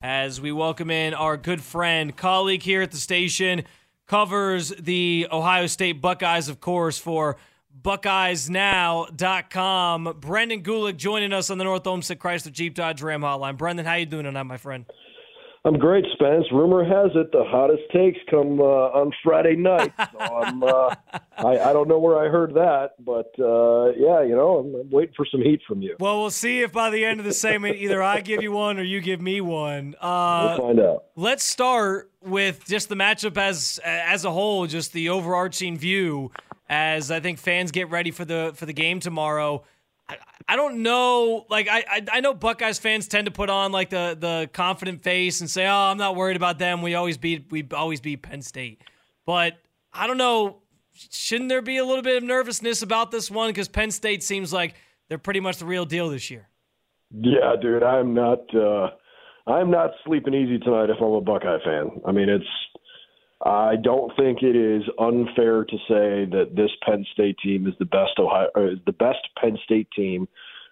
as we welcome in our good friend, colleague here at the station, covers the Ohio State Buckeyes, of course, for BuckeyesNow.com. Brendan Gulick joining us on the North Olmsted Chrysler Jeep Dodge Ram Hotline. Brendan, how you doing tonight, my friend? I'm great, Spence. Rumor has it the hottest takes come uh, on Friday night. So I'm, uh, I, I don't know where I heard that, but uh, yeah, you know, I'm, I'm, waiting for some heat from you. Well, we'll see if by the end of the segment, either I give you one or you give me one. Uh, we'll find out. Let's start with just the matchup as as a whole, just the overarching view. As I think fans get ready for the for the game tomorrow. I don't know. Like I, I, I know Buckeyes fans tend to put on like the the confident face and say, "Oh, I'm not worried about them. We always beat we always beat Penn State." But I don't know. Shouldn't there be a little bit of nervousness about this one because Penn State seems like they're pretty much the real deal this year. Yeah, dude. I'm not. uh I'm not sleeping easy tonight if I'm a Buckeye fan. I mean, it's I don't think it is unfair to say that this Penn State team is the best Ohio is the best Penn State team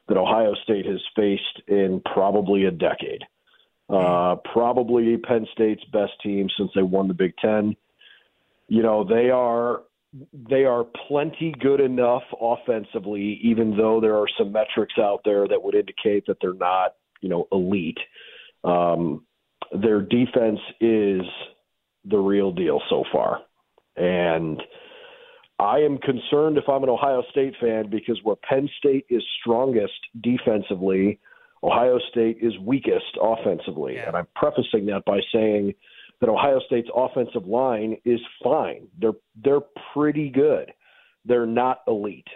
that Ohio State has faced in probably a decade. Uh, probably Penn State's best team since they won the Big Ten. You know they are they are plenty good enough offensively, even though there are some metrics out there that would indicate that they're not you know elite. Um, their defense is the real deal so far. And I am concerned if I'm an Ohio State fan because where Penn State is strongest defensively, Ohio State is weakest offensively. Yeah. And I'm prefacing that by saying that Ohio State's offensive line is fine. They're they're pretty good. They're not elite.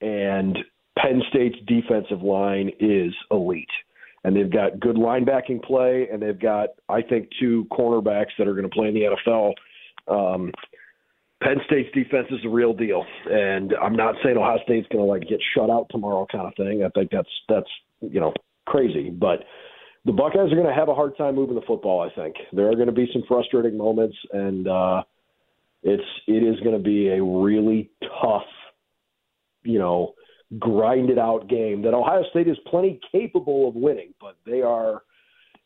And Penn State's defensive line is elite and they've got good linebacking play, and they've got, I think, two cornerbacks that are going to play in the NFL. Um, Penn State's defense is the real deal, and I'm not saying Ohio State's going to like get shut out tomorrow, kind of thing. I think that's that's you know crazy, but the Buckeyes are going to have a hard time moving the football. I think there are going to be some frustrating moments, and uh, it's it is going to be a really tough, you know, grinded out game that Ohio State is plenty capable of winning, but they are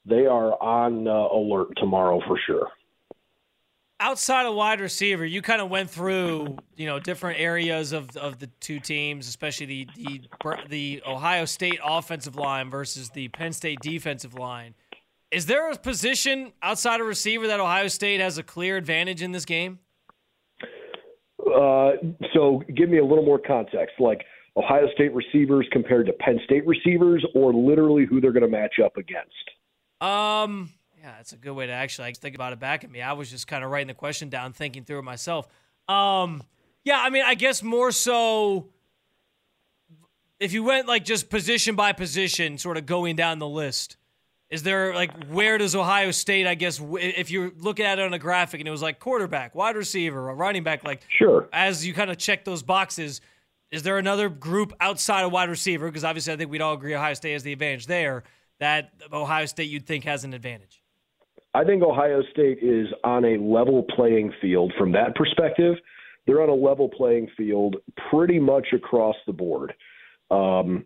they are on uh, alert tomorrow for sure. Outside of wide receiver, you kind of went through you know different areas of, of the two teams, especially the, the the Ohio State offensive line versus the Penn State defensive line. Is there a position outside of receiver that Ohio State has a clear advantage in this game? Uh, so give me a little more context. Like Ohio State receivers compared to Penn State receivers, or literally who they're going to match up against? Um, yeah, that's a good way to actually like, think about it back at me. I was just kind of writing the question down, thinking through it myself. Um, yeah, I mean, I guess more so if you went like just position by position, sort of going down the list. Is there like where does Ohio State? I guess if you're looking at it on a graphic and it was like quarterback, wide receiver, a running back, like sure. As you kind of check those boxes, is there another group outside of wide receiver? Because obviously, I think we'd all agree Ohio State has the advantage there. That Ohio State you'd think has an advantage. I think Ohio State is on a level playing field from that perspective. They're on a level playing field pretty much across the board. Um,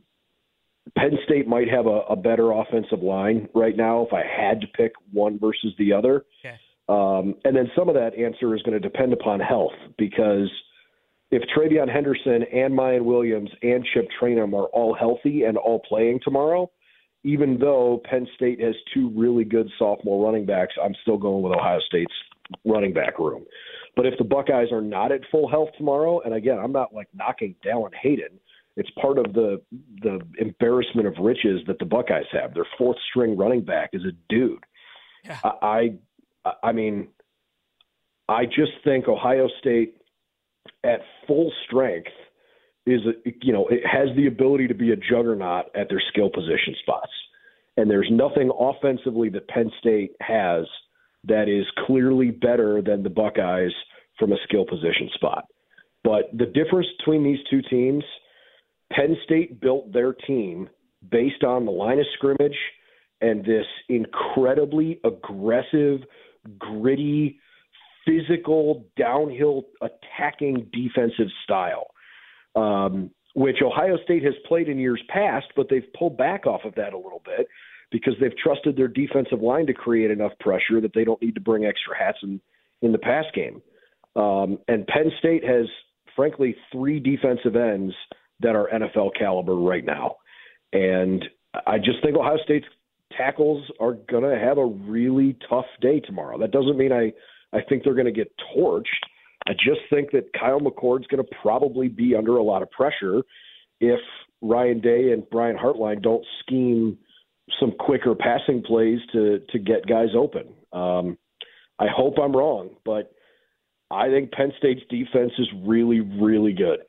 Penn State might have a, a, better offensive line right now if I had to pick one versus the other. Okay. Um, and then some of that answer is going to depend upon health because – if TreVeyon Henderson and Miyan Williams and Chip Trayanum are all healthy and all playing tomorrow, even though Penn State has two really good sophomore running backs, I'm still going with Ohio State's running back room. But if the Buckeyes are not at full health tomorrow, and again, I'm not like knocking Dallan Hayden, it's part of the the embarrassment of riches that the Buckeyes have. Their fourth string running back is a dude. Yeah. I, I I mean, I just think Ohio State at full strength is you know it has the ability to be a juggernaut at their skill position spots, and there's nothing offensively that Penn State has that is clearly better than the Buckeyes from a skill position spot. But the difference between these two teams, Penn State built their team based on the line of scrimmage and this incredibly aggressive, gritty physical, downhill attacking defensive style, um, which Ohio State has played in years past, but they've pulled back off of that a little bit because they've trusted their defensive line to create enough pressure that they don't need to bring extra hats in, in the pass game. Um, and Penn State has, frankly, three defensive ends that are NFL caliber right now. And I just think Ohio State's tackles are going to have a really tough day tomorrow. That doesn't mean I, I think they're going to get torched. I just think that Kyle McCord's going to probably be under a lot of pressure if Ryan Day and Brian Hartline don't scheme some quicker passing plays to to get guys open. Um, I hope I'm wrong, but I think Penn State's defense is really, really good.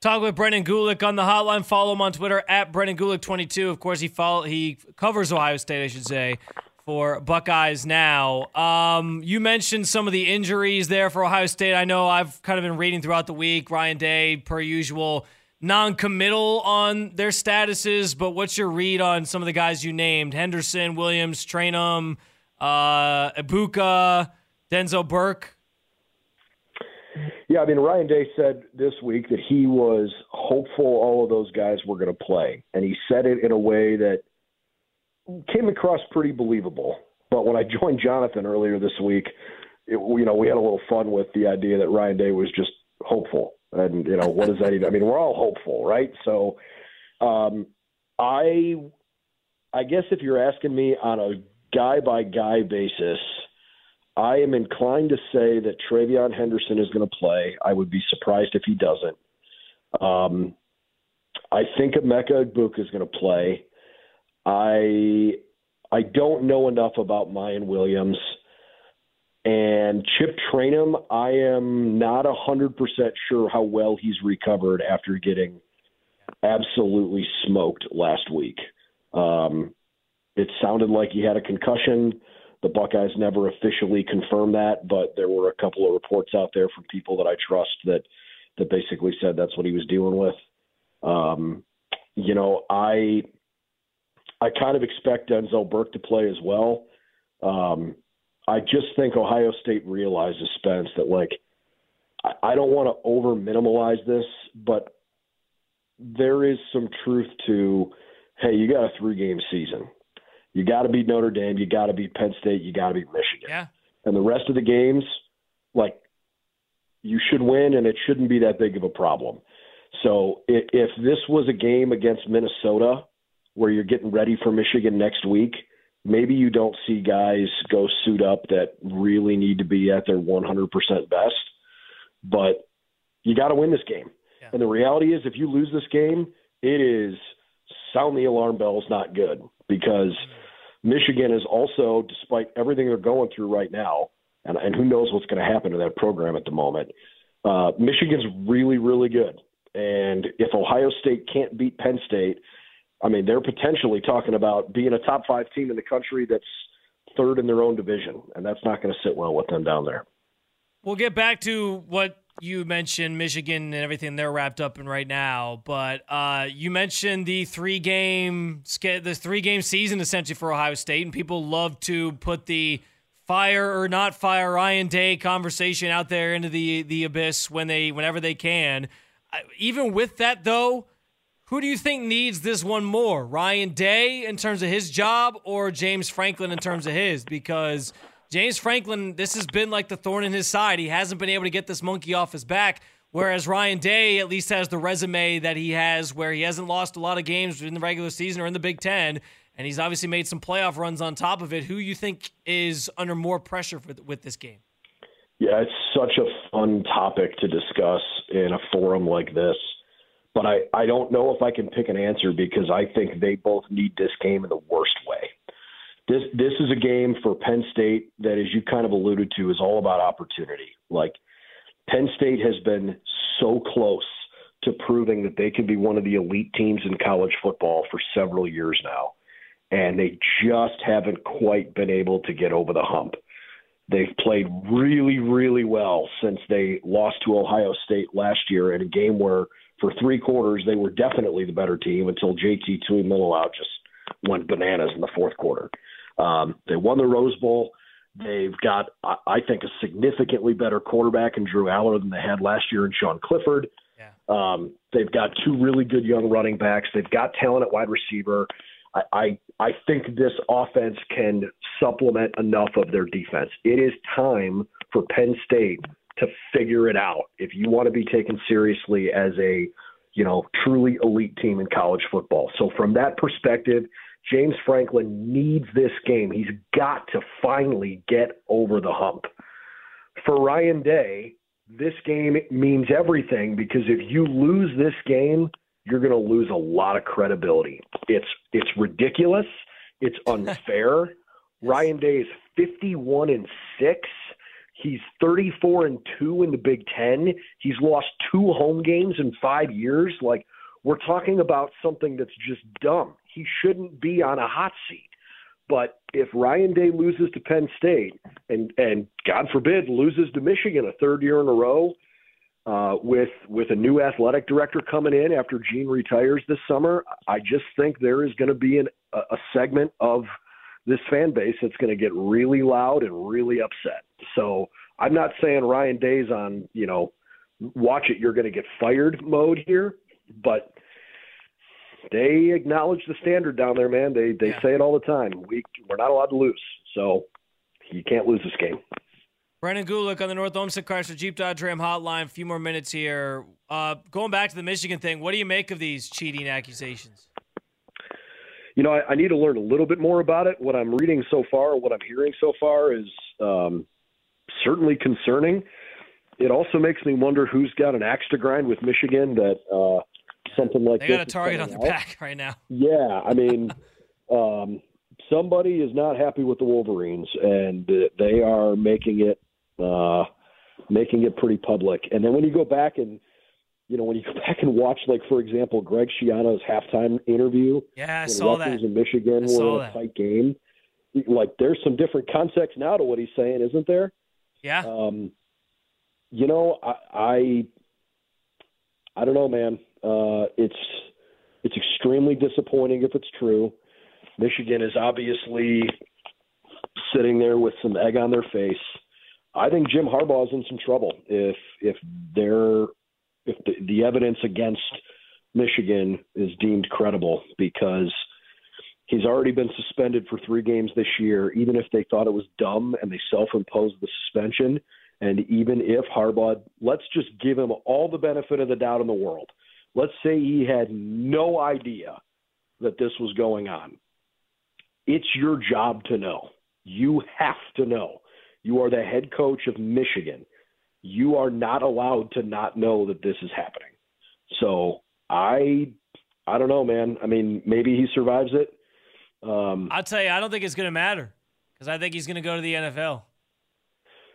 Talk with Brendan Gulick on the hotline. Follow him on Twitter at Brendan Gulick22. Of course, he follow, he covers Ohio State, I should say, for Buckeyes now. Um, you mentioned some of the injuries there for Ohio State. I know I've kind of been reading throughout the week. Ryan Day, per usual, non-committal on their statuses. But what's your read on some of the guys you named? Henderson, Williams, Trayanum, uh, Egbuka, Denzel Burke. Yeah, I mean, Ryan Day said this week that he was hopeful all of those guys were going to play. And he said it in a way that came across pretty believable. But when I joined Jonathan earlier this week, it, you know, we had a little fun with the idea that Ryan Day was just hopeful. And, you know, what does that even, I mean, we're all hopeful, right? So, um, I, I guess if you're asking me on a guy by guy basis, I am inclined to say that TreVeyon Henderson is going to play. I would be surprised if he doesn't. Um, I think Emeka Egbuka is going to play. I I don't know enough about Miyan Williams and Chip Trayanum. I am not a hundred percent sure how well he's recovered after getting absolutely smoked last week. Um, it sounded like he had a concussion. The Buckeyes never officially confirmed that, but there were a couple of reports out there from people that I trust that that basically said that's what he was dealing with. Um, you know, I I kind of expect Denzel Burke to play as well. Um, I just think Ohio State realizes Spence that like I, I don't want to over minimalize this, but there is some truth to hey, you got a three game season. You got to beat Notre Dame. You got to beat Penn State. You got to beat Michigan. Yeah. And the rest of the games, like, you should win, and it shouldn't be that big of a problem. So if, if this was a game against Minnesota where you're getting ready for Michigan next week, maybe you don't see guys go suit up that really need to be at their 100% best. But you got to win this game. Yeah. And the reality is, if you lose this game, it is sound the alarm bells not good because – Michigan is also, despite everything they're going through right now, and, and who knows what's going to happen to that program at the moment, uh, Michigan's really, really good. And if Ohio State can't beat Penn State, I mean, they're potentially talking about being a top five team in the country that's third in their own division, and that's not going to sit well with them down there. We'll get back to what you mentioned Michigan and everything they're wrapped up in right now, but uh, you mentioned the three game the three game season essentially for Ohio State, and people love to put the fire or not fire Ryan Day conversation out there into the the abyss when they whenever they can. Even with that though, who do you think needs this one more? Ryan Day in terms of his job or James Franklin in terms of his? Because James Franklin, this has been like the thorn in his side. He hasn't been able to get this monkey off his back. Whereas Ryan Day at least has the resume that he has where he hasn't lost a lot of games in the regular season or in the Big Ten. And he's obviously made some playoff runs on top of it. Who you think is under more pressure with this game? Yeah, it's such a fun topic to discuss in a forum like this. But I, I don't know if I can pick an answer because I think they both need this game in the worst way this this is a game for Penn State that, as you kind of alluded to, is all about opportunity. Like Penn State has been so close to proving that they can be one of the elite teams in college football for several years now, and they just haven't quite been able to get over the hump. They've played really, really well since they lost to Ohio State last year in a game where, for three quarters, they were definitely the better team until JT Tuimoloau just went bananas in the fourth quarter. Um, they won the Rose Bowl. They've got, I think, a significantly better quarterback in Drew Allar than they had last year in Sean Clifford. Yeah. Um, they've got two really good young running backs. They've got talent at wide receiver. I, I I think this offense can supplement enough of their defense. It is time for Penn State to figure it out if you want to be taken seriously as a you know truly elite team in college football. So from that perspective, James Franklin needs this game. He's got to finally get over the hump. For Ryan Day, this game means everything because if you lose this game, you're going to lose a lot of credibility. It's it's ridiculous. It's unfair. Ryan Day is 51 and 6. He's 34 and 2 in the Big 10. He's lost two home games in 5 years. Like we're talking about something that's just dumb. He shouldn't be on a hot seat. But if Ryan Day loses to Penn State and and God forbid loses to Michigan a third year in a row, uh, with with a new athletic director coming in after Gene retires this summer, I just think there is going to be an, a, a segment of this fan base that's going to get really loud and really upset. So I'm not saying Ryan Day's on you know watch it you're going to get fired mode here, but they acknowledge the standard down there, man. They they yeah. say it all the time. We we're not allowed to lose, so you can't lose this game. Brendan Gulick on the North Olmsted Chrysler Jeep Dodge Ram Hotline. A few more minutes here. Uh, going back to the Michigan thing, what do you make of these cheating accusations? You know, I, I, need to learn a little bit more about it. What I'm reading so far, what I'm hearing so far, is um, certainly concerning. It also makes me wonder who's got an axe to grind with Michigan that uh, something like they got a target on the back right now. Yeah, I mean, um, somebody is not happy with the Wolverines, and they are making it uh, making it pretty public. And then when you go back and you know when you go back and watch, like for example, Greg Schiano's halftime interview, yeah, I saw Rutgers that. in Michigan I were in a tight game. Like there's some different context now to what he's saying, isn't there? Yeah. Um, you know, I, I I don't know, man. Uh, it's it's extremely disappointing if it's true. Michigan is obviously sitting there with some egg on their face. I think Jim Harbaugh is in some trouble if if they're if the, the evidence against Michigan is deemed credible because he's already been suspended for three games this year. Even if they thought it was dumb and they self-imposed the suspension, and even if Harbaugh, let's just give him all the benefit of the doubt in the world let's say he had no idea that this was going on. It's your job to know. You have to know. You are the head coach of Michigan. You are not allowed to not know that this is happening. So I I don't know, man. I mean, maybe he survives it. Um, I'll tell you, I don't think it's going to matter because I think he's going to go to the NFL.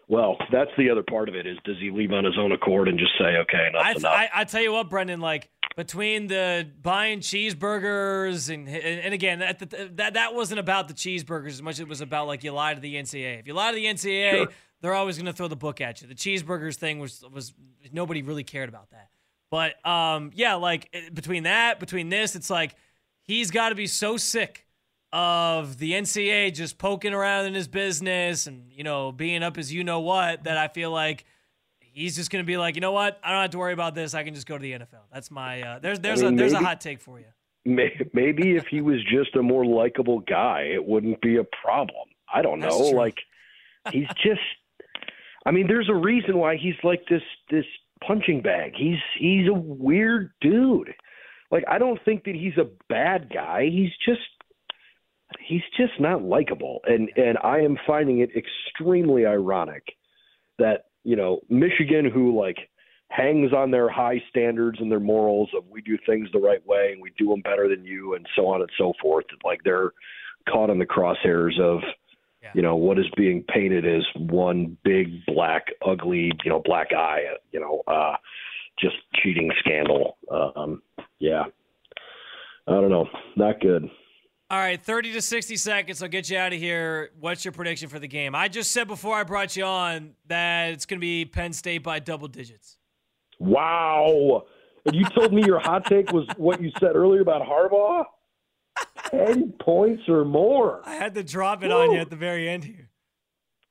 Well, that's the other part of it is does he leave on his own accord and just say, okay, enough, I, enough. I, I tell you what, Brendan, like between the buying cheeseburgers and and again that that that wasn't about the cheeseburgers as much as it was about like you lie to the NCAA. If you lie to the NCAA, sure. they're always going to throw the book at you. The cheeseburgers thing was was nobody really cared about that. But um, yeah, like between that, between this, it's like he's got to be so sick of the NCAA just poking around in his business and you know being up as you know what that I feel like he's just going to be like, you know what, I don't have to worry about this. I can just go to the NFL. That's my uh, there's there's I mean, a there's maybe, a hot take for you. Maybe if he was just a more likable guy, it wouldn't be a problem. I don't know. Like he's just. I mean, there's a reason why he's like this this punching bag. He's he's a weird dude. Like I don't think that he's a bad guy. He's just he's just not likable, and and I am finding it extremely ironic that you know Michigan, who like hangs on their high standards and their morals of we do things the right way and we do them better than you and so on and so forth. Like they're caught in the crosshairs of yeah. you know what is being painted as one big black ugly you know black eye you know uh just cheating scandal um yeah i don't know not good all right, 30 to 60 seconds. I'll get you out of here. What's your prediction for the game? I just said before I brought you on that it's going to be Penn State by double digits. Wow. And you told me your hot take was what you said earlier about Harbaugh? 10 points or more. I had to drop it on you at the very end here.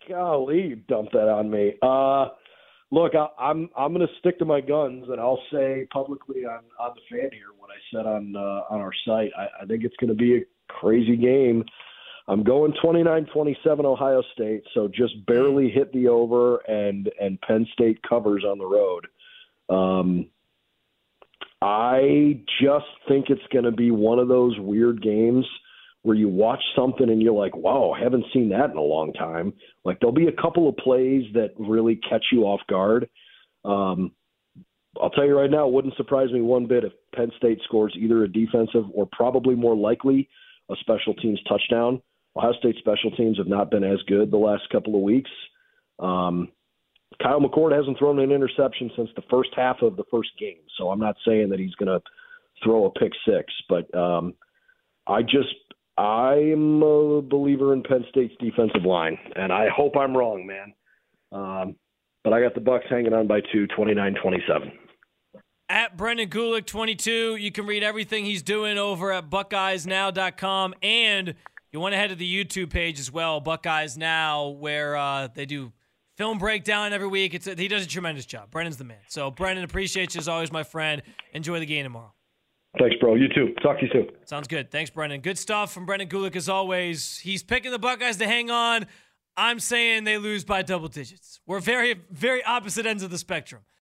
Golly, you dumped that on me. Uh, look, I, am I'm, I'm going to stick to my guns, and I'll say publicly on, on the fan here what I said on uh, on our site. I, I think it's going to be a crazy game. I'm going 29-27 Ohio State, so just barely hit the over, and and Penn State covers on the road. Um, I just think it's going to be one of those weird games where you watch something and you're like, wow, haven't seen that in a long time. Like there'll be a couple of plays that really catch you off guard. Um, I'll tell you right now, it wouldn't surprise me one bit if Penn State scores either a defensive or probably more likely a special teams touchdown. Ohio State special teams have not been as good the last couple of weeks. Um, Kyle McCord hasn't thrown an interception since the first half of the first game, so I'm not saying that he's going to throw a pick six, but um, I just I'm a believer in Penn State's defensive line, and I hope I'm wrong, man. Um, but I got the Bucks hanging on by two, 29-27. At Brendan Gulick 22, you can read everything he's doing over at BuckeyesNow.com, and you want to head to the YouTube page as well, Buckeyes Now, where uh, they do film breakdown every week. It's a, he does a tremendous job. Brendan's the man. So Brendan, appreciate you as always, my friend. Enjoy the game tomorrow. Thanks, bro. You too. Talk to you soon. Sounds good. Thanks, Brendan. Good stuff from Brendan Gulick as always. He's picking the Buckeyes to hang on. I'm saying they lose by double digits. We're very, very opposite ends of the spectrum.